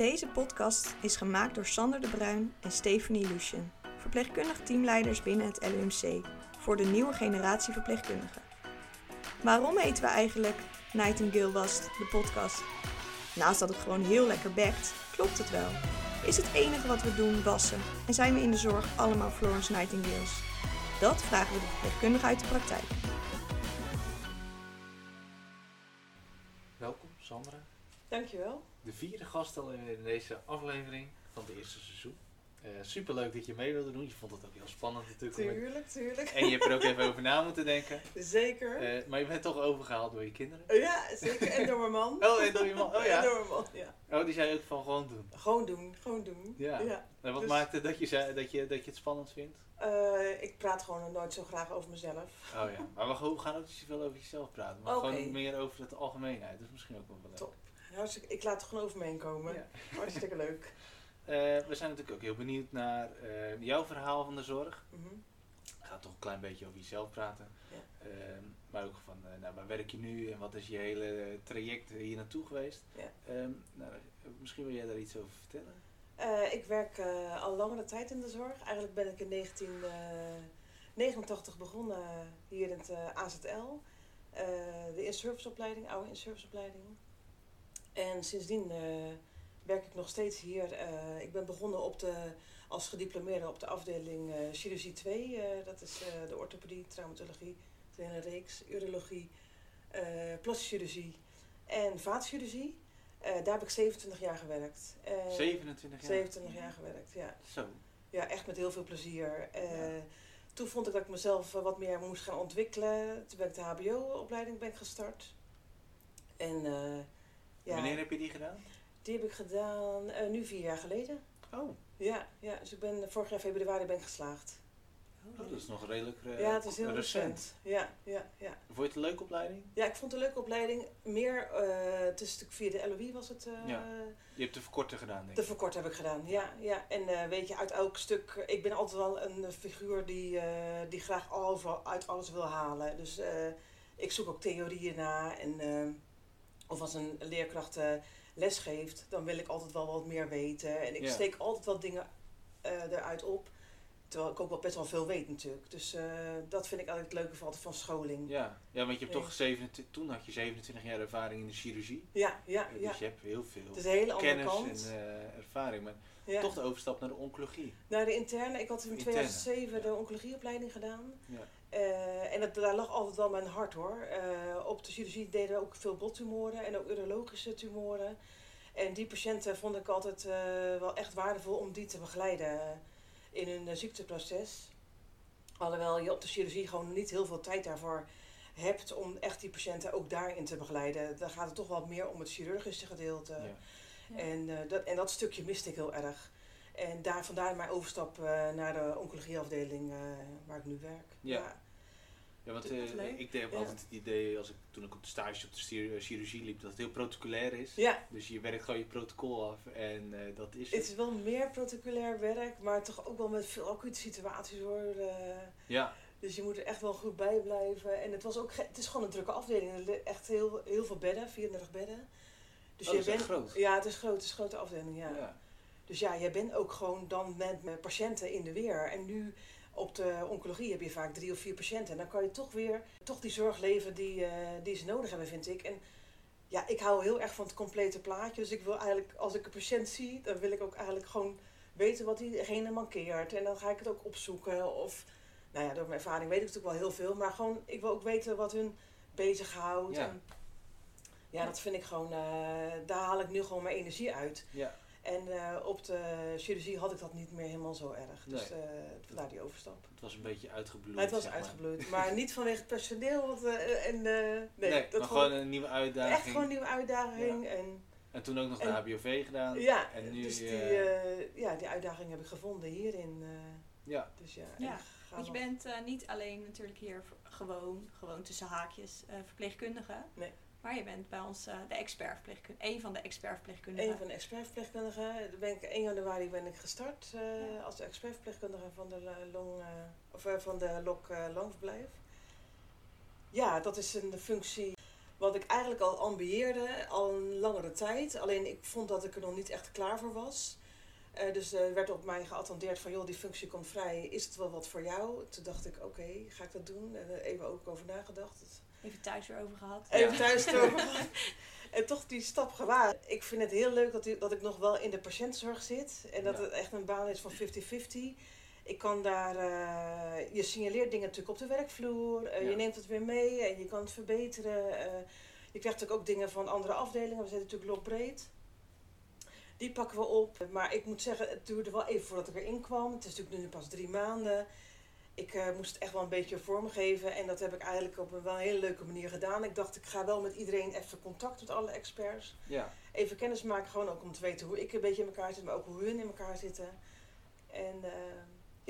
Deze podcast is gemaakt door Sander de Bruin en Stephanie Lucien, verpleegkundig teamleiders binnen het LUMC, voor de nieuwe generatie verpleegkundigen. Waarom heten we eigenlijk Nightingale Was, de podcast? Naast dat het gewoon heel lekker bekt, klopt het wel. Is het enige wat we doen wassen en zijn we in de zorg allemaal Florence Nightingales? Dat vragen we de verpleegkundige uit de praktijk. Welkom Sandra, Dankjewel. de vierde gast al in deze aflevering van het eerste seizoen. Super superleuk dat je mee wilde doen, je vond het ook heel spannend natuurlijk. Tuurlijk, tuurlijk. En je hebt er ook even over na moeten denken. Zeker. Eh, maar je bent toch overgehaald door je kinderen? ja, zeker. En door mijn man. Oh, en door je man. Oh En ja. door mijn man, ja. Oh, die zei ook van gewoon doen. Gewoon doen, gewoon doen. Ja. En wat Dus- maakte dat je, zei, dat, je, dat je het spannend vindt? Eh, ik praat gewoon nooit zo graag over mezelf. Oh ja. Maar we gaan- ook niet zoveel over jezelf praten. Maar gewoon meer over het algemeenheid. Dat is misschien ook wel leuk. Top. Hartstikke, ik laat het gewoon over me heen komen. Ja. Hartstikke leuk. Eh, we zijn natuurlijk ook heel benieuwd naar eh, jouw verhaal van de zorg. Mhm. Ik ga toch een klein beetje over jezelf praten. Ja. Ehm, maar ook van, eh, nou, waar werk je nu en wat is je hele traject hier naartoe geweest? Ja. Ehm, nou, misschien wil jij daar iets over vertellen? Ik werk al langere tijd in de zorg. Eigenlijk ben ik in 1989 begonnen hier in het AZL. De in-serviceopleiding, oude in-serviceopleiding. En sindsdien eh, werk ik nog steeds hier. Eh, ik ben begonnen op de, als gediplomeerde op de afdeling eh, chirurgie 2. eh, dat is de orthopedie, traumatologie, hele reeks, urologie, plastische chirurgie en vaatchirurgie. Daar heb ik 27 jaar gewerkt. Eh, 27 jaar? 27 jaar gewerkt, ja. Zo. Ja, echt met heel veel plezier. Ja. Toen vond ik dat ik mezelf wat meer moest gaan ontwikkelen. Toen ben ik de HBO-opleiding ben gestart. En ja, Wanneer heb je die gedaan? die heb ik gedaan eh, nu vier jaar geleden. Oh, Ja, ja, dus ik ben vorig jaar februari ben ik geslaagd. oh, dat is nog redelijk eh, ja, het is heel recent. Ja, ja, ja. Vond je het een leuke opleiding? ja, ik vond het een leuke opleiding. Meer, eh het is natuurlijk via de LOE was het. eh, Ja. Je hebt de verkorte gedaan, denk De ik. verkort heb ik gedaan, ja. ja. En eh, weet je, uit elk stuk... Ik ben altijd wel een figuur die, eh, die graag overal uit alles wil halen. Dus eh, ik zoek ook theorieën na. En, eh, of als een leerkracht eh, les geeft, dan wil ik altijd wel wat meer weten. En ik steek altijd wel dingen eh, eruit op. Terwijl ik ook wel best wel veel weet natuurlijk. Dus eh, dat vind ik eigenlijk het leuke van, scholing. Ja. ja, want je hebt Ja. toch 27, toen had je 27 jaar ervaring in de chirurgie. Ja, ja, Eh, ja. Dus je hebt heel veel Het is een hele andere kennis kant. en ervaring. Maar ja. toch de overstap naar de oncologie. Naar de interne. Ik had in Interne, 2007 ja. de oncologieopleiding gedaan. Ja. Eh, en dat, daar lag altijd wel mijn hart hoor. Eh, op de chirurgie deden we ook veel bottumoren en ook urologische tumoren. En die patiënten vond ik altijd eh, wel echt waardevol om die te begeleiden in hun ziekteproces. Alhoewel je op de chirurgie gewoon niet heel veel tijd daarvoor hebt om echt die patiënten ook daarin te begeleiden. Dan gaat het toch wel meer om het chirurgische gedeelte. Ja. Ja. En, dat, en dat stukje miste ik heel erg. En daar, vandaar mijn overstap eh, naar de oncologieafdeling eh, waar ik nu werk. Ja. Ja, want eh, ik heb Ja. altijd het idee, als ik, toen ik op de stage op de chir- chirurgie liep, dat het heel protocolair is. Ja, Dus je werkt gewoon je protocol af en dat is het het. is wel meer protocolair werk, maar toch ook wel met veel acute situaties hoor. Ja, dus je moet er echt wel goed bij blijven. En het, was ook het is gewoon een drukke afdeling. Er li- Echt heel, heel veel bedden, 34 bedden. Dus Oh, echt bent, groot. Ja, het is groot, het is een grote afdeling, ja. ja. Dus ja, jij bent ook gewoon dan met, patiënten in de weer. En nu op de oncologie heb je vaak drie of vier patiënten. En dan kan je toch weer toch die zorg leveren die, eh, die ze nodig hebben, vind ik. En ja, ik hou heel erg van het complete plaatje. Dus ik wil eigenlijk, als ik een patiënt zie, dan wil ik ook eigenlijk gewoon weten wat diegene mankeert. En dan ga ik het ook opzoeken. Of, nou ja, door mijn ervaring weet ik natuurlijk wel heel veel. Maar gewoon, ik wil ook weten wat hun bezighoudt. Ja. En ja, dat vind ik gewoon, eh, daar haal ik nu gewoon mijn energie uit. ja. En eh, op de chirurgie had ik dat niet meer helemaal zo erg. Dus Nee. eh, vandaar die overstap. Het was een beetje uitgebloeid. Maar het was zeg maar. uitgebloeid. Maar niet vanwege het personeel. Want, eh, en, eh, nee, Nee, dat maar gewoon een nieuwe uitdaging. echt gewoon een nieuwe uitdaging. En En toen ook nog de HBOV gedaan. ja, en nu, dus die, ja, die uitdaging heb ik gevonden hierin. eh. Ja, dus ja, Ja, Want je bent eh, niet alleen natuurlijk hier gewoon, gewoon tussen haakjes, eh, verpleegkundige. Nee. Maar je bent bij ons eh, de expertverpleegkundige, een van de expertverpleegkundigen. een van de expertverpleegkundigen. Ben ik 1 januari ben ik gestart eh, Ja. als expertverpleegkundige van de eh, long, of, van de LOK langverblijf. Ja, dat is een functie Wat ik eigenlijk al ambieerde, al een langere tijd. Alleen ik vond dat ik er nog niet echt klaar voor was. Dus er werd op mij geattendeerd van, joh, die functie komt vrij. Is het wel wat voor jou? Toen dacht ik, oké, ga ik dat doen? En even ook over nagedacht. Even thuis erover gehad. Even thuis erover gehad. En toch die stap gewaar. Ik vind het heel leuk dat, u- dat ik nog wel in de patiëntenzorg zit. En dat Ja. het echt een baan is van 50-50. Ik kan daar, eh, je signaleert dingen natuurlijk op de werkvloer. eh, Ja. Je neemt het weer mee en je kan het verbeteren. eh, je krijgt natuurlijk ook dingen van andere afdelingen. We zitten natuurlijk loopbreed. Die pakken we op. Maar ik moet zeggen, het duurde wel even voordat ik erin kwam. Het is natuurlijk nu pas drie maanden. Ik eh, moest het echt wel een beetje vormgeven. En dat heb ik eigenlijk op een wel hele leuke manier gedaan. Ik dacht, ik ga wel met iedereen even contact met alle experts. Ja. Even kennis maken, gewoon ook om te weten hoe ik een beetje in elkaar zit, maar ook hoe hun in elkaar zitten. En eh,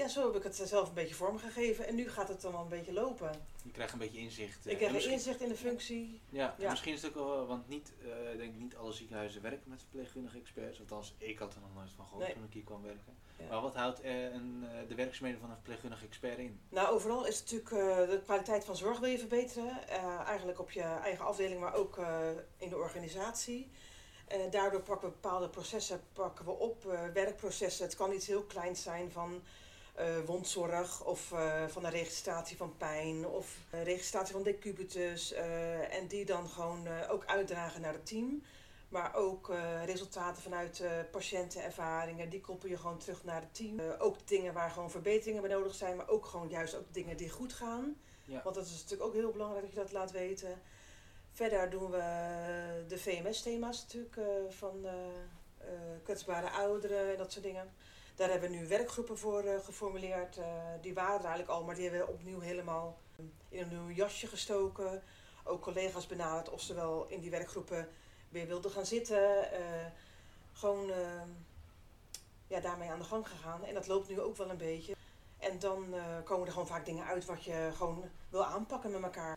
ja, zo heb ik het zelf een beetje vormgegeven. En nu gaat het dan wel een beetje lopen. Je krijgt een beetje inzicht. eh, ik en krijg misschien- inzicht in de functie. Ja, en Ja. misschien is het ook wel, want niet, eh, ik denk niet alle ziekenhuizen werken met verpleegkundige experts. Althans, ik had er nog nooit van gehoord Nee. toen ik hier kwam werken. Ja. Maar wat houdt eh, een, eh, de werkzaamheden van een verpleegkundige expert in? Nou, overal is natuurlijk eh, de kwaliteit van zorg wil je verbeteren. Eh, eigenlijk op je eigen afdeling, maar ook eh, in de organisatie. Eh, daardoor pakken we bepaalde processen pakken we op, eh, werkprocessen. Het kan iets heel kleins zijn van eh, wondzorg of eh, van de registratie van pijn of eh, registratie van decubitus. eh, en die dan gewoon eh, ook uitdragen naar het team. Maar ook eh, resultaten vanuit eh patiëntenervaringen, die koppel je gewoon terug naar het team. Eh, ook dingen waar gewoon verbeteringen bij nodig zijn, maar ook gewoon juist ook dingen die goed gaan. Ja. Want dat is natuurlijk ook heel belangrijk dat je dat laat weten. Verder doen we de VMS-thema's natuurlijk eh, van eh, eh, kwetsbare ouderen en dat soort dingen. Daar hebben we nu werkgroepen voor eh, geformuleerd. Eh, die waren er eigenlijk al, maar die hebben we opnieuw helemaal in een nieuw jasje gestoken. Ook collega's benaderd of ze wel in die werkgroepen weer wilden gaan zitten. Eh, gewoon eh, ja, daarmee aan de gang gegaan. En dat loopt nu ook wel een beetje. En dan eh, komen er gewoon vaak dingen uit wat je gewoon wil aanpakken met elkaar.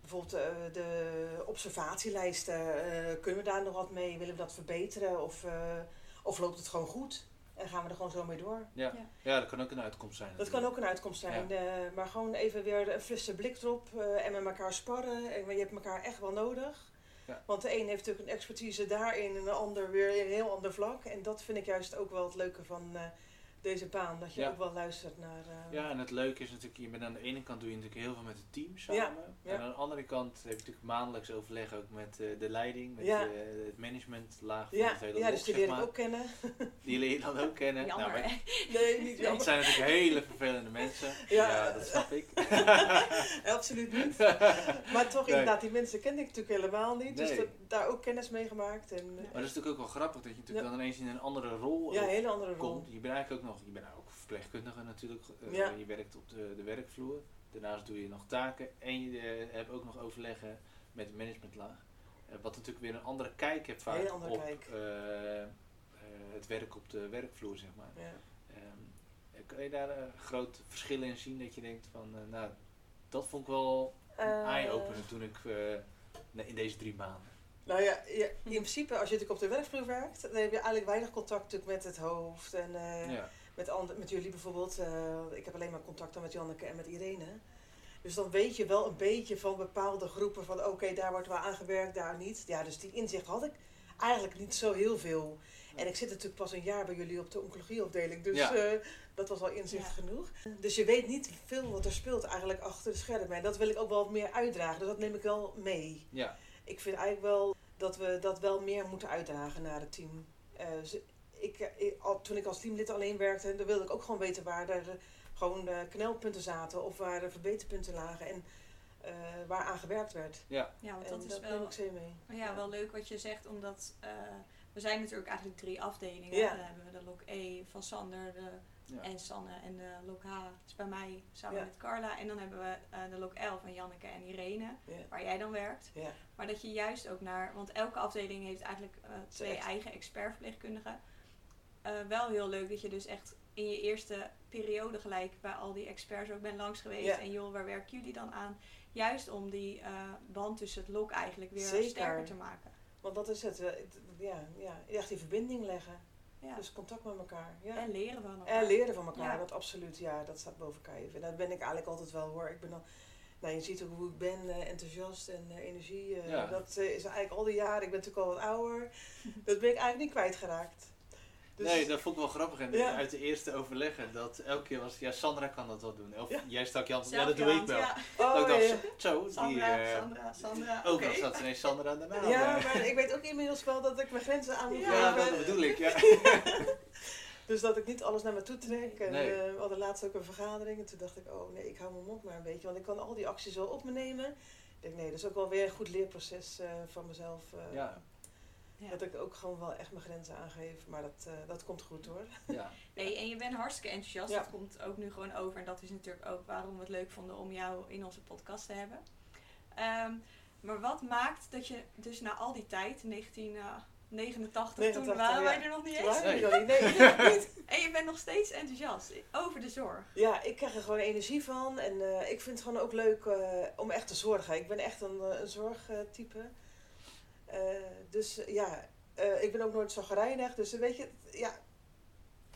Bijvoorbeeld eh, de observatielijsten. eh, kunnen we daar nog wat mee? Willen we dat verbeteren? Of, eh, of loopt het gewoon goed? En gaan we er gewoon zo mee door? Ja. Ja. ja, dat kan ook een uitkomst zijn. Dat kan ook een uitkomst zijn. eh, maar gewoon even weer een frisse blik erop eh, en met elkaar sparren. En je hebt elkaar echt wel nodig. Ja. Want de een heeft natuurlijk een expertise daarin en de ander weer in een heel ander vlak. En dat vind ik juist ook wel het leuke van eh, deze baan. Dat je Ja. ook wel luistert naar... eh, Ja, en het leuke is natuurlijk, je bent aan de ene kant doe je natuurlijk heel veel met het team samen. ja. En aan de andere kant heb je natuurlijk maandelijks overleg ook met eh, de leiding, met Ja. eh, het managementlaag van Ja, het hele ja, dus die leer ik ook kennen. Die leer je dan ook kennen. Jammer, Nou, maar? Nee, niet het zijn natuurlijk hele vervelende mensen. Ja. Ja, dat snap ik. Absoluut niet. Maar toch, Nee. inderdaad, die mensen ken ik natuurlijk helemaal niet. Dus Nee. dat, daar ook kennis mee gemaakt. En, Maar dat is natuurlijk ook wel grappig dat je natuurlijk Ja. dan ineens in een andere rol ja, hele andere rol. komt. Je bent eigenlijk ook nog, je bent ook verpleegkundige natuurlijk. eh, Ja. Je werkt op de, de werkvloer. Daarnaast doe je nog taken en je eh, hebt ook nog overleggen met de managementlaag. Eh, wat natuurlijk weer een andere kijk heeft vaak op kijk. het werk op de werkvloer, zeg maar. Ja. Ehm, kan je daar een groot verschil in zien dat je denkt van, nou, dat vond ik wel een eye-opener toen ik in deze drie maanden. Nou ja, ja, in principe als je natuurlijk op de werkvloer werkt, dan heb je eigenlijk weinig contact natuurlijk met het hoofd en Ja. Met, ander, met jullie bijvoorbeeld. eh, ik heb alleen maar contact dan met Janneke en met Irene. Dus dan weet je wel een beetje van bepaalde groepen van oké, daar wordt wel aan gewerkt, daar niet. Ja, dus die inzicht had ik eigenlijk niet zo heel veel. En ik zit natuurlijk pas een jaar bij jullie op de oncologieafdeling, dus Ja. eh, dat was al inzicht Ja. genoeg. Dus je weet niet veel wat er speelt eigenlijk achter de schermen. En dat wil ik ook wel meer uitdragen, dus dat neem ik wel mee Ja, ik vind eigenlijk wel dat we dat wel meer moeten uitdragen naar het team. Eh, ik, eh, ik- al, toen ik als teamlid alleen werkte, dan wilde ik ook gewoon weten waar er eh, gewoon eh, knelpunten zaten of waar er verbeterpunten lagen en eh, waar aan gewerkt werd. ja, Ja, want en dat is dat wel, ik mee. ja, wel leuk wat je zegt, omdat eh, we zijn natuurlijk eigenlijk drie afdelingen. Ja. Dan hebben we de lok E van Sander de, ja. en Sanne en de lok H is bij mij samen Ja. met Carla. En dan hebben we eh, de lok L van Janneke en Irene, Ja. waar jij dan werkt. Ja. Maar dat je juist ook naar, want elke afdeling heeft eigenlijk twee eigen expertverpleegkundigen. Eh, wel heel leuk dat je dus echt in je eerste periode gelijk bij al die experts ook bent langs geweest. Ja. En joh, waar werken jullie dan aan? Juist om die eh, band tussen het lok eigenlijk weer Zeker. sterker te maken. Want dat is het. eh, het- ja, ja, echt die verbinding leggen. Ja. Dus contact met elkaar. Ja. En leren van elkaar. En leren van elkaar, Ja. dat absoluut, ja, dat staat boven kijf. En daar ben ik eigenlijk altijd wel hoor. Ik ben al nou, je ziet ook hoe ik ben, enthousiast en energie. eh, Ja. Dat eh, is eigenlijk al die jaren. Ik ben natuurlijk al wat ouder. dat ben ik eigenlijk niet kwijtgeraakt. Dus, nee, dat vond ik wel grappig. En Ja. uit de eerste overleggen, dat elke keer was, ja, Sandra kan dat wel doen. Of Ja. jij stak je hand, ja, dat doe ik wel. Ja. oh, ik dacht, zo, die... Sandra, eh, Sandra, Sandra. ook Oké. nog zat ineens Sandra aan de naam. Ja, eh. maar ik weet ook inmiddels wel dat ik mijn grenzen aan moet Ja, dat bedoel ik, ja. Dus dat ik niet alles naar me toe trek. En Nee. eh, we hadden laatst ook een vergadering. En toen dacht ik, oh nee, ik hou mijn mond maar een beetje. Want ik kan al die acties wel op me nemen. Ik denk, nee, dat is ook wel weer een goed leerproces eh, van mezelf. eh, Ja, Ja. Dat ik ook gewoon wel echt mijn grenzen aangeef. Maar dat, eh, dat komt goed hoor. ja. Nee, en je bent hartstikke enthousiast. Ja. Dat komt ook nu gewoon over. En dat is natuurlijk ook waarom we het leuk vonden om jou in onze podcast te hebben. Ehm, maar wat maakt dat je dus na al die tijd, 1989, toen 89, waren wij er nog niet Toen eens. Nee. Nee, niet. En je bent nog steeds enthousiast over de zorg. Ja, ik krijg er gewoon energie van. En eh, ik vind het gewoon ook leuk eh, om echt te zorgen. Ik ben echt een, eh, een zorgtype. Eh, dus ja, eh, ik ben ook nooit zagrijnig. Dus eh, weet je, ja,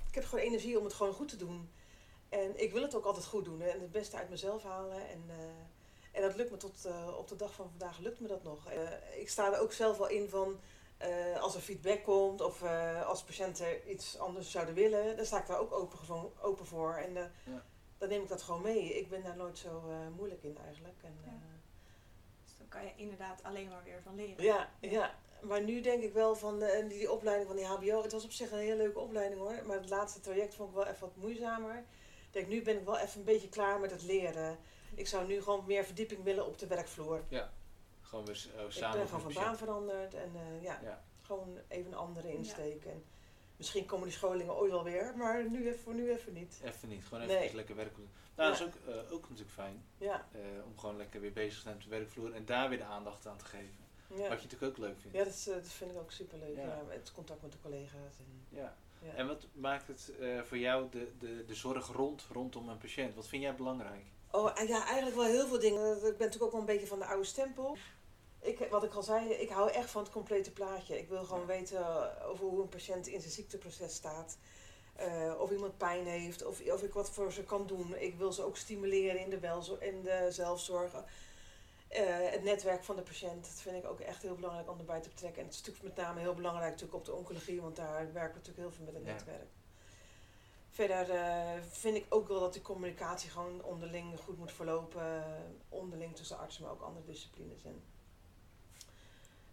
ik heb gewoon energie om het gewoon goed te doen. En ik wil het ook altijd goed doen. Hè, en het beste uit mezelf halen. En, eh, en dat lukt me tot eh, op de dag van vandaag lukt me dat nog. Eh, ik sta er ook zelf wel in van... eh, als er feedback komt of eh, als patiënten iets anders zouden willen, dan sta ik daar ook open, gewoon open voor. En eh, Ja. dan neem ik dat gewoon mee. Ik ben daar nooit zo eh, moeilijk in eigenlijk. En, Ja. Daar kan je inderdaad alleen maar weer van leren. ja, ja, maar nu denk ik wel van eh, die, die opleiding van die HBO. Het was op zich een hele leuke opleiding hoor. Maar het laatste traject vond ik wel even wat moeizamer. Ik denk, nu ben ik wel even een beetje klaar met het leren. Ik zou nu gewoon meer verdieping willen op de werkvloer. Gewoon weer s- oh, ik samen ben voor gewoon van baan veranderd. En eh, ja, Ja. gewoon even een andere insteek. En misschien komen die scholingen ooit wel weer. Maar nu even, voor nu even niet. Even niet, gewoon even Nee. lekker werken. Nou, dat is ook, eh, ook natuurlijk fijn. Ja, eh, om gewoon lekker weer bezig te zijn op de werkvloer en daar weer de aandacht aan te geven. ja. Wat je natuurlijk ook leuk vindt. ja dat, is, eh, dat vind ik ook superleuk. Ja. Het contact met de collega's. En, Ja. ja. En wat maakt het voor jou de, de, de zorg rond, rondom een patiënt? Wat vind jij belangrijk? Oh ja, eigenlijk wel heel veel dingen. Ik ben natuurlijk ook wel een beetje van de oude stempel. Ik, wat ik al zei, ik hou echt van het complete plaatje. Ik wil gewoon weten eh, over hoe een patiënt in zijn ziekteproces staat. Eh, of iemand pijn heeft, of, of ik wat voor ze kan doen. Ik wil ze ook stimuleren in de, in de zelfzorg. Eh, het netwerk van de patiënt, dat vind ik ook echt heel belangrijk om erbij te betrekken. En het is natuurlijk met name heel belangrijk natuurlijk op de oncologie, want daar werken we natuurlijk heel veel met het Ja. netwerk. Verder vind ik ook wel dat die communicatie gewoon onderling goed moet verlopen. onderling tussen artsen, maar ook andere disciplines. En,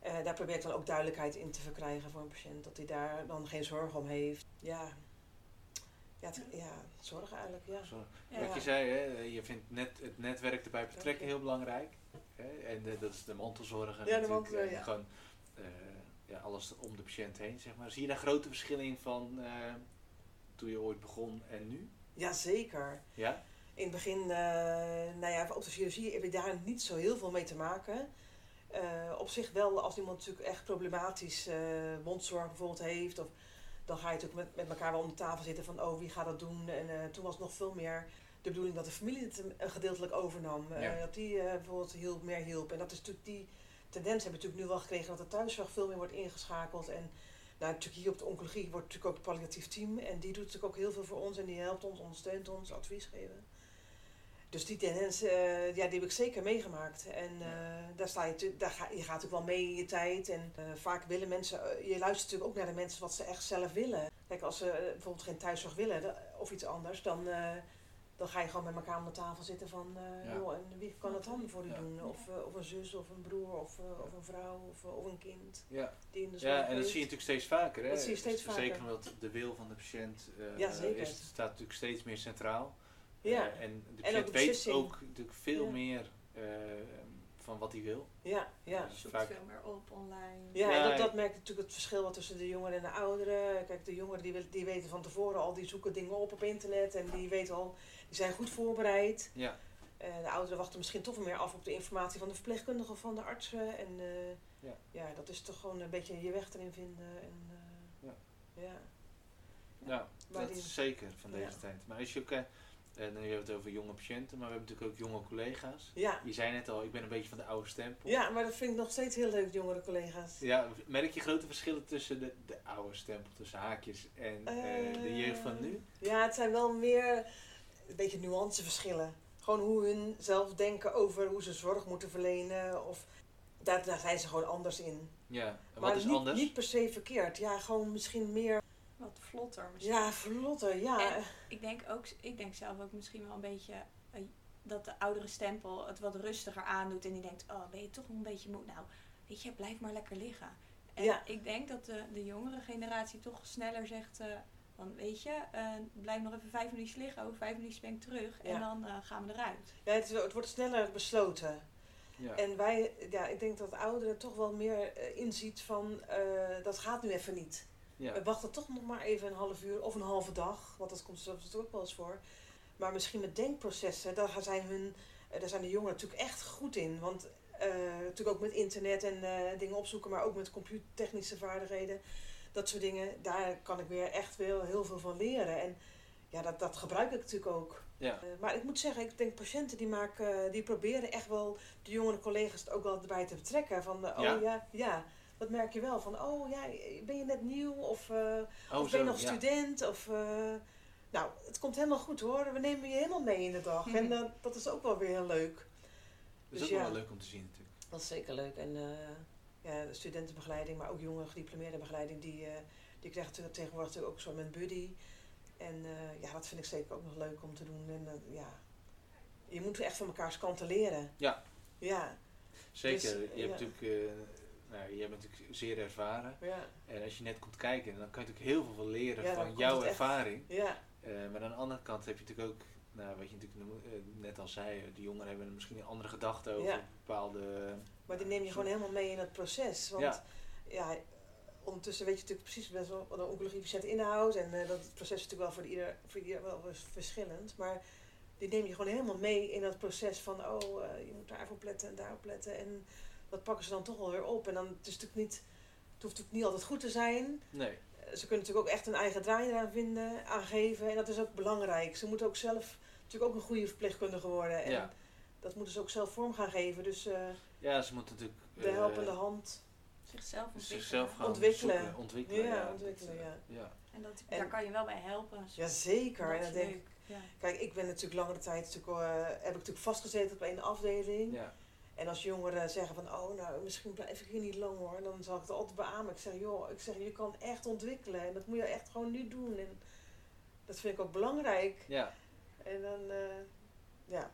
eh, daar probeer ik dan ook duidelijkheid in te verkrijgen voor een patiënt. Dat hij daar dan geen zorgen om heeft. Ja, ja, het- ja zorgen eigenlijk, ja. Wat je zei, hè, je vindt net, het netwerk erbij betrekken heel belangrijk. Hè? En eh, dat is de mantelzorg. en Ja, de natuurlijk, mantelzorg, eh, ja. Gewoon eh, ja, alles om de patiënt heen, zeg maar. Zie je daar grote verschillen in van eh, toen je ooit begon en nu? Jazeker. Ja? In het begin, eh, nou ja, op de chirurgie heb je daar niet zo heel veel mee te maken. Eh, op zich wel, als iemand natuurlijk echt problematisch eh mondzorg bijvoorbeeld heeft, of, dan ga je natuurlijk met, met elkaar wel om de tafel zitten van, oh, wie gaat dat doen? En eh, toen was het nog veel meer de bedoeling dat de familie het gedeeltelijk overnam. Ja. dat die bijvoorbeeld hielp, meer hielp. En dat is natuurlijk die tendens hebben we natuurlijk nu wel gekregen dat de thuiszorg veel meer wordt ingeschakeld. En nou, natuurlijk hier op de oncologie wordt natuurlijk ook het palliatief team. En die doet natuurlijk ook heel veel voor ons en die helpt ons, ondersteunt ons, advies geven. Dus die tendens, eh, ja, die heb ik zeker meegemaakt. En eh, daar sta je, daar ga, je gaat natuurlijk wel mee in je tijd. En eh, vaak willen mensen, je luistert natuurlijk ook naar de mensen wat ze echt zelf willen. Kijk, als ze bijvoorbeeld geen thuiszorg willen of iets anders, dan, dan ga je gewoon met elkaar om de tafel zitten van, Ja. joh, en wie kan het dan voor u Ja. doen? Of, of een zus, of een broer, of, of een vrouw, of, of een kind Ja. die in de Ja, en dat zie je natuurlijk steeds vaker. Hè? Dat zie je steeds Zeker vaker. omdat de wil van de patiënt Ja, zeker. is, staat natuurlijk steeds meer centraal. Ja, Eh, en de patiënt weet ook natuurlijk veel Ja. meer eh, van wat hij wil. ja, ja. Dus Zoek vaak- veel meer op online. Ja, Ja, en dat, dat merk je natuurlijk het verschil wat tussen de jongeren en de ouderen. Kijk, de jongeren die, wil- die weten van tevoren al, die zoeken dingen op op internet en die weten al, die zijn goed voorbereid. Ja, En de ouderen wachten misschien toch wel meer af op de informatie van de verpleegkundige of van de artsen. En eh, Ja. ja. dat is toch gewoon een beetje je weg erin vinden. En, eh, Ja. ja. nou, dat is zeker van deze Ja. tijd. Maar als je ook, en nu hebben we het over jonge patiënten, maar we hebben natuurlijk ook jonge collega's. Ja. Je zei net al, ik ben een beetje van de oude stempel. ja, maar dat vind ik nog steeds heel leuk, jongere collega's. Ja, merk je grote verschillen tussen de, de oude stempel, tussen haakjes, en eh, de jeugd van nu? Ja, het zijn wel meer een beetje nuanceverschillen. Gewoon hoe hun zelf denken over hoe ze zorg moeten verlenen. Of daar, daar zijn ze gewoon anders in. Ja, en wat maar is niet, anders? niet per se verkeerd. Ja, gewoon misschien meer. Vlotter misschien. Ja, vlotter. Ja. En- Ik denk, ook, ik denk zelf ook misschien wel een beetje eh, dat de oudere stempel het wat rustiger aandoet. En die denkt, oh ben je toch een beetje moe? Nou, weet je, blijf maar lekker liggen. En Ja. ik denk dat de, de jongere generatie toch sneller zegt eh, van, weet je, eh, blijf nog even vijf minuutjes liggen. Over vijf minuutjes ben ik terug. Ja. En dan eh, gaan we eruit. ja het, het wordt sneller besloten. Ja. En wij, ja, ik denk dat ouderen toch wel meer inziet van eh, dat gaat nu even niet. Ja. We wachten toch nog maar even een half uur of een halve dag, want dat komt er natuurlijk ook wel eens voor. Maar misschien met denkprocessen, daar zijn, hun, eh, daar zijn de jongeren natuurlijk echt goed in. Want eh, natuurlijk ook met internet en eh, dingen opzoeken, maar ook met computertechnische vaardigheden. Dat soort dingen, daar kan ik weer echt wel heel veel van leren. En ja, dat, dat gebruik ik natuurlijk ook. ja. Maar ik moet zeggen, ik denk patiënten die maken, die proberen echt wel de jongere collega's ook wel erbij te betrekken. Van, oh Ja? ja, ja, dat merk je wel. Van, oh ja, ben je net nieuw? Of, eh, Oh, of ben je zo, nog ja. student? Of, eh, nou, het komt helemaal goed hoor. We nemen je helemaal mee in de dag. En eh, dat is ook wel weer heel leuk. Dat is Dus ook ja. wel leuk om te zien natuurlijk. Dat is zeker leuk. En eh, ja, de studentenbegeleiding, maar ook jonge gediplomeerde begeleiding, die, eh, die krijgt natuurlijk tegenwoordig natuurlijk ook zo met buddy. En eh, ja, dat vind ik zeker ook nog leuk om te doen. En ja, je moet echt van elkaars kanten leren. Ja. Ja, Zeker. Dus, je ja. hebt natuurlijk, eh, nou, jij bent natuurlijk zeer ervaren. ja, En als je net komt kijken, dan kan je natuurlijk heel veel leren Ja, van jouw ervaring. ja, Eh, maar aan de andere kant heb je natuurlijk ook, nou, wat je natuurlijk eh, net al zei, eh, de jongeren hebben misschien een andere gedachten over Ja. bepaalde. maar die neem je gewoon helemaal mee in het proces. Want Ja. ondertussen weet je natuurlijk precies best wel wat een oncologie patiënt inhoudt. En eh, dat het proces is natuurlijk wel voor ieder, voor ieder wel vers- verschillend. Maar die neem je gewoon helemaal mee in dat proces van, oh, eh, je moet daarop letten en daarop letten. En dat pakken ze dan toch wel weer op. En dan het is natuurlijk niet, het hoeft natuurlijk niet altijd goed te zijn. Nee, Eh, Ze kunnen natuurlijk ook echt een eigen draai eraan vinden, aangeven. En dat is ook belangrijk. Ze moeten ook zelf natuurlijk ook een goede verpleegkundige worden. En Ja. dat moeten ze ook zelf vorm gaan geven. Dus eh, ja, ze moeten natuurlijk. de eh, helpende hand. Zichzelf ontwikkelen. zichzelf gaan Ontwikkelen. zoeken, ontwikkelen. Ja, dat, ontwikkelen, ja. ja. En dat, En- daar kan je wel bij helpen. Ja, zeker. Dat En dan denk ik. Ja. Kijk, ik ben natuurlijk langere tijd natuurlijk, eh, heb ik natuurlijk vastgezeten op één afdeling. Ja. En als jongeren zeggen van, oh nou, misschien blijf ik hier niet lang hoor, dan zal ik het altijd beamen. Ik zeg, joh, ik zeg, je kan echt ontwikkelen en dat moet je echt gewoon nu doen. En dat vind ik ook belangrijk. Ja. En dan, eh, ja,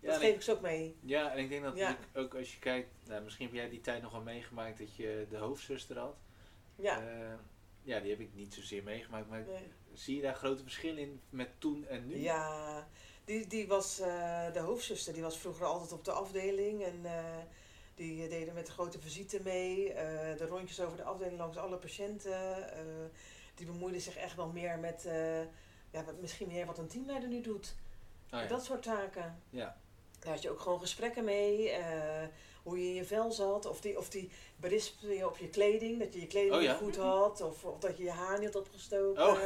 Ja, dat geef ik, ze ook mee. ja, en ik denk dat Ja. ook als je kijkt, nou, misschien heb jij die tijd nog wel meegemaakt dat je de hoofdzuster had. Ja, Eh, ja, die heb ik niet zozeer meegemaakt, maar nee. zie je daar grote verschillen in met toen en nu? ja die, die was eh, de hoofdzuster, die was vroeger altijd op de afdeling en eh, die deden met de grote visite mee, eh, de rondjes over de afdeling langs alle patiënten. eh, die bemoeide zich echt wel meer met, eh, ja, misschien meer wat een teamleider nu doet. Oh, ja. Dat soort taken. ja. Daar had je ook gewoon gesprekken mee. eh, hoe je in je vel zat. Of die, of die berispte je op je kleding. Dat je je kleding Oh, ja? niet goed had. Of, of dat je je haar niet had opgestoken. Oh.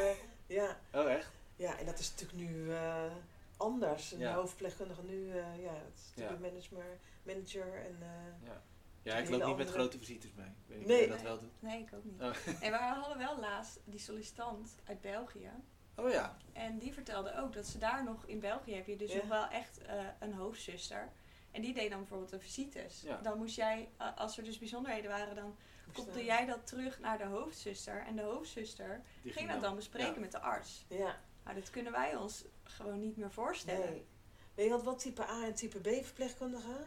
Ja. Oh, echt? ja, en dat is natuurlijk nu eh, anders. Een Ja. hoofdverpleegkundige nu, eh, ja, dat is natuurlijk Ja. manager, manager. En, eh, Ja. Ja, ik loop niet met grote visites mee. Ik weet niet Nee. of jij dat wel doet. Nee, ik ook niet. Oh. En we hadden wel laatst die sollicitant uit België. Oh ja. En die vertelde ook dat ze daar nog in België heb je dus Ja. nog wel echt eh, een hoofdzuster. En die deed dan bijvoorbeeld de visites. Ja. Dan moest jij, als er dus bijzonderheden waren, dan kopte staan. jij dat terug naar de hoofdzuster. En de hoofdzuster Die ging dat dan bespreken ja. met de arts. Ja, Maar dat kunnen wij ons gewoon niet meer voorstellen. nee. Je had wel type A en type B verpleegkundige.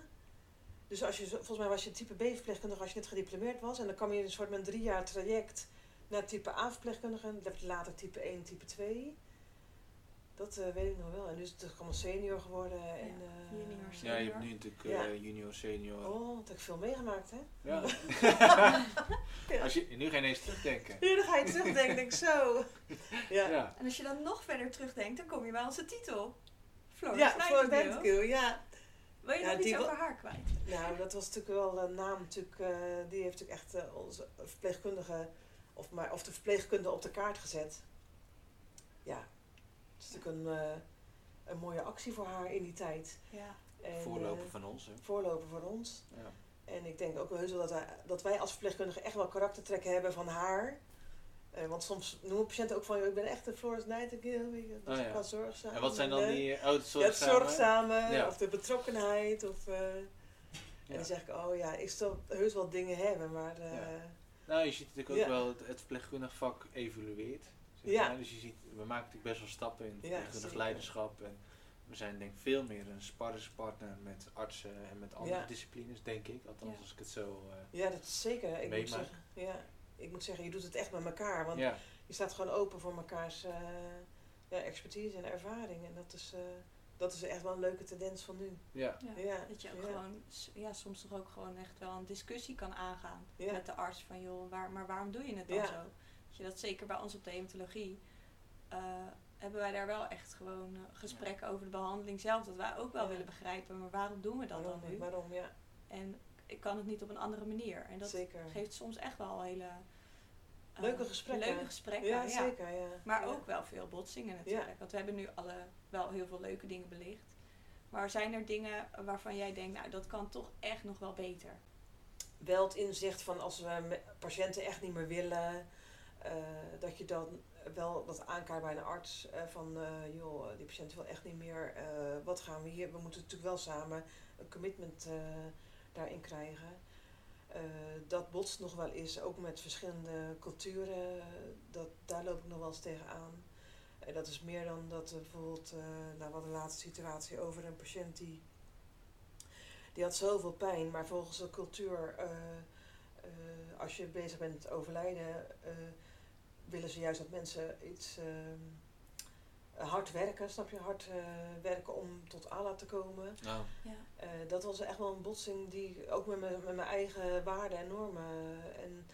Dus als je, volgens mij was je type B verpleegkundige als je net gediplomeerd was. En dan kwam je in een soort met een drie jaar traject naar type A verpleegkundige. Dan werd je later type 1 type 2. Dat eh, weet ik nog wel. En nu is het toch allemaal senior geworden. En, eh, junior, Ja, je hebt Senior. nu natuurlijk Ja. eh, junior, senior. Oh, dat heb ik veel meegemaakt, hè? Ja. Ja. Als je nu geen eens terugdenken. Ja, dan ga je terugdenken, denk ik zo. Ja, Ja. En als je dan nog verder terugdenkt, dan kom je bij onze titel. Florence ja voor Nightingale. Nightingale, ja. Wil je Ja, nog iets die over haar kwijt? Nou, dat was natuurlijk wel een naam. Natuurlijk, eh, die heeft natuurlijk echt onze verpleegkundige, of, maar, of de verpleegkunde op de kaart gezet. Is natuurlijk een, eh, een mooie actie voor haar in die tijd. Ja. En, Voorloper eh, van ons. Hè. voorloper voor ons. Ja. En ik denk ook wel heus wel dat wij, dat wij als verpleegkundige echt wel karaktertrekken hebben van haar. Eh, want soms noemen patiënten ook van, "Joh, ik ben echt een Florence Nightingale, weet je, dat Oh, is ja. qua zorgzaam. En wat zijn dan die... Oh, het Ja, het zorgzame. zorgzame, Ja. of de betrokkenheid, of... eh, En dan zeg ik, oh ja, ik zal heus wel dingen hebben, maar... eh, Ja. Nou, je ziet natuurlijk ook Ja. wel, het, het verpleegkundig vak evolueert. Ja. Dus je ziet, we maken natuurlijk best wel stappen in het leiderschap. En we zijn denk ik veel meer een sparringspartner met artsen en met andere Ja. disciplines, denk ik. Althans, Ja. als ik het zo... eh, Ja, dat is zeker. Ik moet, zeggen, ja, ik moet zeggen, je doet het echt met elkaar. Want ja, je staat gewoon open voor mekaars eh, ja, expertise en ervaring. En dat is, eh, dat is echt wel een leuke tendens van nu. ja. Ja, Ja, Dat je ook ja. gewoon, ja, soms toch ook gewoon echt wel een discussie kan aangaan Ja. met de arts van joh, waar, maar waarom doe je het dan Ja. zo? Dat je dat zeker bij ons op de hematologie eh, hebben wij daar wel echt gewoon eh, gesprekken over de behandeling zelf, dat wij ook wel Ja. willen begrijpen, maar waarom doen we dat dan nu? waarom, ja, En ik kan het niet op een andere manier. En dat zeker. geeft soms echt wel hele eh, Leuke gesprekken. Leuke gesprekken, Ja, zeker, ja. Maar ook wel veel botsingen natuurlijk. Want we hebben nu alle wel heel veel leuke dingen belicht. Maar zijn er dingen waarvan jij denkt, nou dat kan toch echt nog wel beter? Wel het inzicht van als we patiënten echt niet meer willen, eh, dat je dan wel dat aankaart bij een arts eh, van eh, joh, die patiënt wil echt niet meer. wat gaan we hier? We moeten natuurlijk wel samen een commitment daarin krijgen. Dat botst nog wel eens, ook met verschillende culturen. dat, daar loop ik nog wel eens tegenaan. En dat is meer dan dat bijvoorbeeld, nou, hadden de laatste situatie over een patiënt die, die had zoveel pijn, maar volgens de cultuur, als je bezig bent met overlijden, willen ze juist dat mensen iets eh, hard werken, snap je? Hard eh, werken om tot Allah te komen. Nou, Ja. Eh, dat was echt wel een botsing die ook met mijn, met mijn eigen waarden en normen. En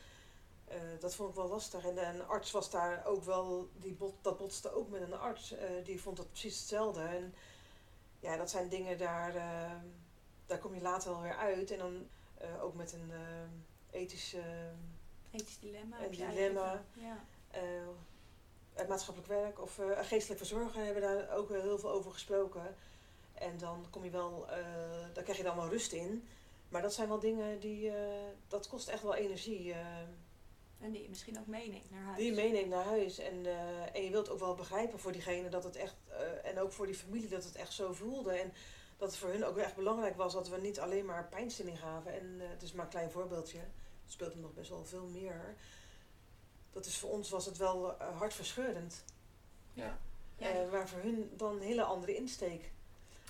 eh, dat vond ik wel lastig. En een arts was daar ook wel, die bot, dat botste ook met een arts. eh, die vond dat precies hetzelfde. En ja, dat zijn dingen daar, daar kom je later wel weer uit. En dan eh, ook met een ethische. Ethisch dilemma. Een dilemma. Ja. Eh, het maatschappelijk werk of eh, geestelijk verzorgen hebben daar ook heel veel over gesproken. En dan kom je wel, eh, daar krijg je dan wel rust in. Maar dat zijn wel dingen die, dat kost echt wel energie. En die je misschien ook meeneemt naar huis. die je meeneemt naar huis. En, en je wilt ook wel begrijpen voor diegene dat het echt, en ook voor die familie dat het echt zo voelde. En dat het voor hun ook echt belangrijk was dat we niet alleen maar pijnstilling gaven. En het is maar een klein voorbeeldje. Het speelt er nog best wel veel meer. Dat is voor ons was het wel eh, hartverscheurend. ja. Ja, Eh, maar voor hun dan een hele andere insteek.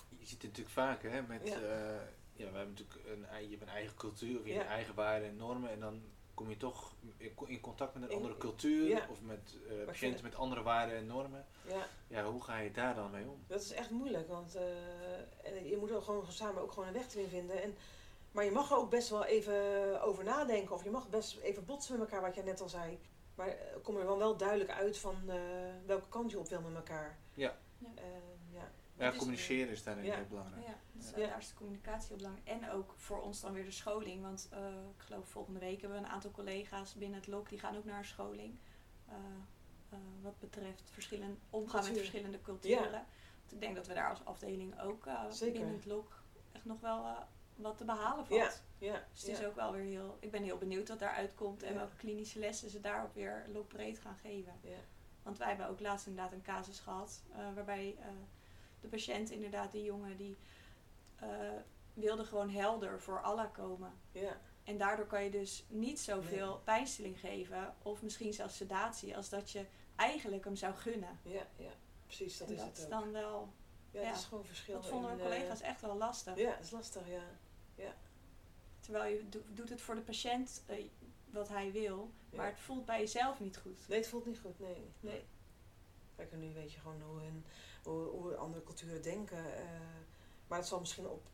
Je ziet het natuurlijk vaker, hè, met... Ja. eh, ja, we hebben natuurlijk een, je hebt een eigen cultuur, of je Ja. hebt eigen waarden en normen. En dan kom je toch in, contact met een In- andere cultuur, ja. of met eh, je- patiënten met andere waarden en normen. Ja, Ja, hoe ga je daar dan mee om? dat is echt moeilijk. Want eh, je moet er gewoon samen ook gewoon een weg erin vinden. En, maar je mag er ook best wel even over nadenken. Of je mag best even botsen met elkaar, wat jij net al zei. Maar eh, kom er dan wel duidelijk uit van eh, welke kant je op wil met elkaar. Ja. Ja. Eh, ja. Ja, communiceren is daarin Ja. heel belangrijk. Ja, dus Ja. daar is de communicatie op belangrijk. En ook voor ons dan weer de scholing. Want eh, ik geloof volgende week hebben we een aantal collega's binnen het LOK die gaan ook naar een scholing. Eh, eh, wat betreft verschillen, omgaan met verschillende culturen. Want ik denk dat we daar als afdeling ook eh, binnen het LOK echt nog wel eh, wat te behalen valt. Ja, ja, Dus het is ook wel weer heel. Ik ben heel benieuwd wat daaruit komt en welke klinische lessen ze daarop weer loopbreed gaan geven. Ja. Want wij hebben ook laatst inderdaad een casus gehad eh, waarbij eh, de patiënt, inderdaad, die jongen, die eh, wilde gewoon helder voor Allah komen. ja. En daardoor kan je dus niet zoveel pijnstilling geven, of misschien zelfs sedatie, als dat je eigenlijk hem zou gunnen. Ja, ja, precies, dat en is dat het is ook. dan wel. Ja, ja, dat is gewoon verschil. Dat vonden mijn eh, collega's echt wel lastig. Ja, dat is lastig, ja. Terwijl je do- doet het voor de patiënt eh, wat hij wil, Ja. maar het voelt bij jezelf niet goed. Nee, het voelt niet goed, nee. nee. Kijk, en nu weet je gewoon hoe, hun, hoe, hoe andere culturen denken. eh, maar het zal misschien op,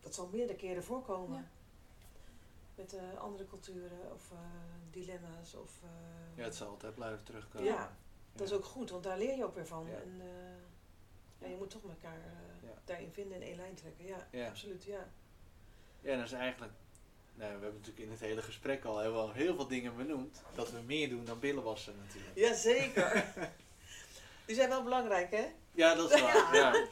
dat zal meerdere keren voorkomen. Ja. Met eh, andere culturen of eh, dilemma's. Of, eh, Ja, het zal altijd blijven terugkomen. Ja, dat is ook goed, want daar leer je ook weer van. Ja. En, eh, ja, je moet toch elkaar eh, Ja. daarin vinden en één lijn trekken. Ja, Ja. absoluut, ja. Ja, dat is eigenlijk... Nou, we hebben natuurlijk in het hele gesprek al heel, heel veel dingen benoemd. Dat we meer doen dan billen wassen natuurlijk. Jazeker. Die zijn wel belangrijk, hè? Ja, dat is waar. Ja.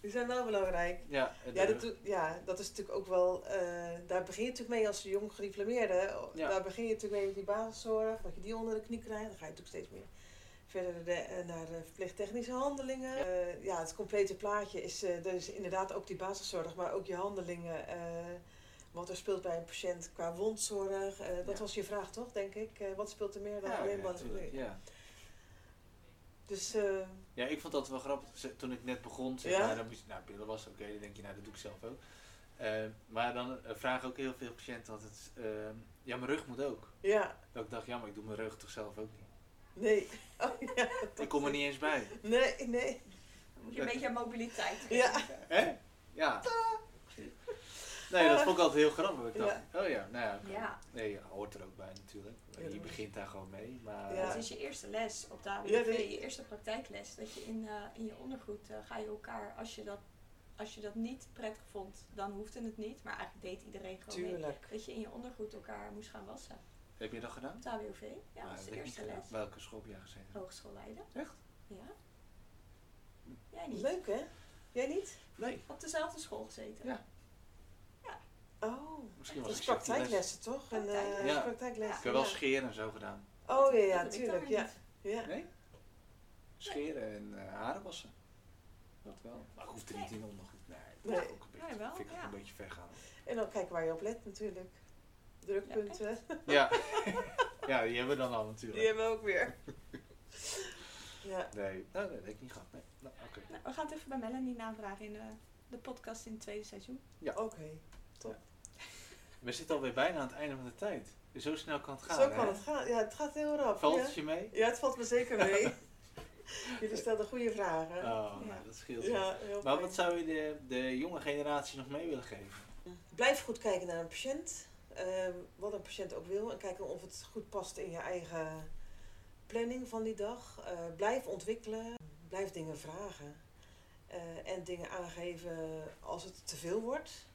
Die zijn wel belangrijk. Ja, Ja, dat, ja, dat is natuurlijk ook wel, eh, daar begin je natuurlijk mee als jong gediplomeerde. Ja. Daar begin je natuurlijk mee met die basiszorg, dat je die onder de knie krijgt. Dan ga je natuurlijk steeds meer verder de, eh, naar de verpleegtechnische handelingen. Eh, ja, het complete plaatje is, is inderdaad ook die basiszorg, maar ook je handelingen. eh, wat er speelt bij een patiënt qua wondzorg. Dat Ja. was je vraag toch, denk ik? Wat speelt er meer dan ja, alleen ja, tuurlijk, ja. Dus Ja, ik vond dat wel grappig. Toen ik net begon, zeg Ja? maar, dan moest je, nou, pillen was oké, dan denk je, nou, dat doe ik zelf ook. Maar dan vragen ook heel veel patiënten altijd, eh, ja, mijn rug moet ook. ja, Dat ik dacht, ja, maar ik doe mijn rug toch zelf ook niet. Nee. Oh, ja, Ik kom er niet eens bij. Nee, nee. Dan moet je een beetje aan mobiliteit Ja. geven. Hè? Ja. Nee, dat vond ik altijd heel grappig. Ik dacht, oh ja, nou ja. Ja. Nee, ja, hoort er ook bij natuurlijk. Ja, Je begint daar gewoon mee. Maar Ja. Dat is je eerste les op de Ja, nee. je eerste praktijkles. Dat je in, eh, in je ondergoed eh, ga je elkaar, als je, dat, als je dat niet prettig vond, dan hoefde het niet. Maar eigenlijk deed iedereen gewoon mee. Dat je in je ondergoed elkaar moest gaan wassen. Heb je dat gedaan? De AWV, ja, dat is de heb ik eerste gedaan. les. Welke school heb jij gezeten? Hogeschool Leiden. Echt? Ja. Jij niet? Leuk hè? Jij niet? Nee. Op dezelfde school gezeten. Ja. Oh, Misschien dat was les. praktijklessen toch? En, eh. Ja. praktijklessen. Ik heb wel ja. scheren en zo gedaan. Oh ja, ja, tuurlijk. Ja. niet. Ja. Nee? Scheren en eh, haren wassen. Dat wel. Maar ik hoefde niet in ondergoed. Nee, dat Nee. ook een beetje, Nee, wel, vind ik ook ja. een beetje ver gaan. En dan kijken waar je op let natuurlijk. Drukpunten. Ja. ja, die hebben we dan al natuurlijk. Die hebben we ook weer. ja. Nee, nou, dat heb ik niet gehad. Nee. Nou, oké. Nou, we gaan het even bij Melanie navragen in de, de podcast in het tweede seizoen. Oké. We zitten alweer bijna aan het einde van de tijd. Dus zo snel kan het gaan. Zo hè? kan het gaan. Ja, het gaat heel rap. Valt ja. het je mee? ja, het valt me zeker mee. Jullie stelden goede vragen. Oh, Ja. nou, dat scheelt. ja, Maar wat zou je de, de jonge generatie nog mee willen geven? Blijf goed kijken naar een patiënt. Eh, wat een patiënt ook wil. En kijken of het goed past in je eigen planning van die dag. Eh, blijf ontwikkelen. Blijf dingen vragen. Eh, en dingen aangeven als het te veel wordt.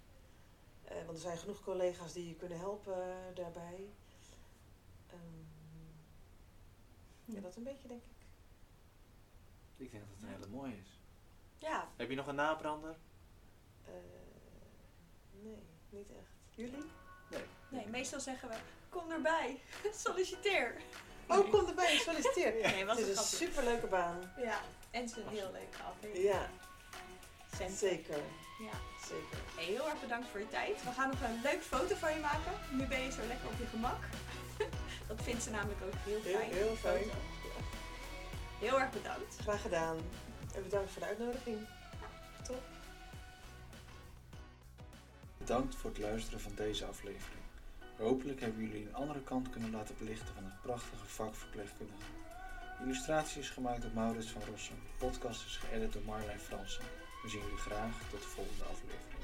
Eh, want er zijn genoeg collega's die je kunnen helpen daarbij. Ehm, ja, dat een beetje, denk ik. Ik denk dat het een hele mooie is. Ja, Heb je nog een nabrander? Nee, niet echt. Jullie? Nee. meestal zeggen we, kom erbij, solliciteer. Oh, kom erbij, solliciteer. Nee, wat Het is een superleuke baan. Ja, en het is een heel leuke aflevering. Ja, Centen. zeker. Ja. zeker. Hey, heel erg bedankt voor je tijd. We gaan nog een leuk foto van je maken. Nu ben je zo lekker op je gemak. Dat vindt ze namelijk ook heel Heel, fijn. heel die fijn. foto. Heel erg bedankt. Graag gedaan. En bedankt voor de uitnodiging. Top. Bedankt voor het luisteren van deze aflevering. Hopelijk hebben jullie een andere kant kunnen laten belichten van het prachtige vak verpleegkundige. De illustratie is gemaakt door Maurits van Rossum. De podcast is geëdit door Marlijn Fransen. We zien jullie graag tot de volgende aflevering.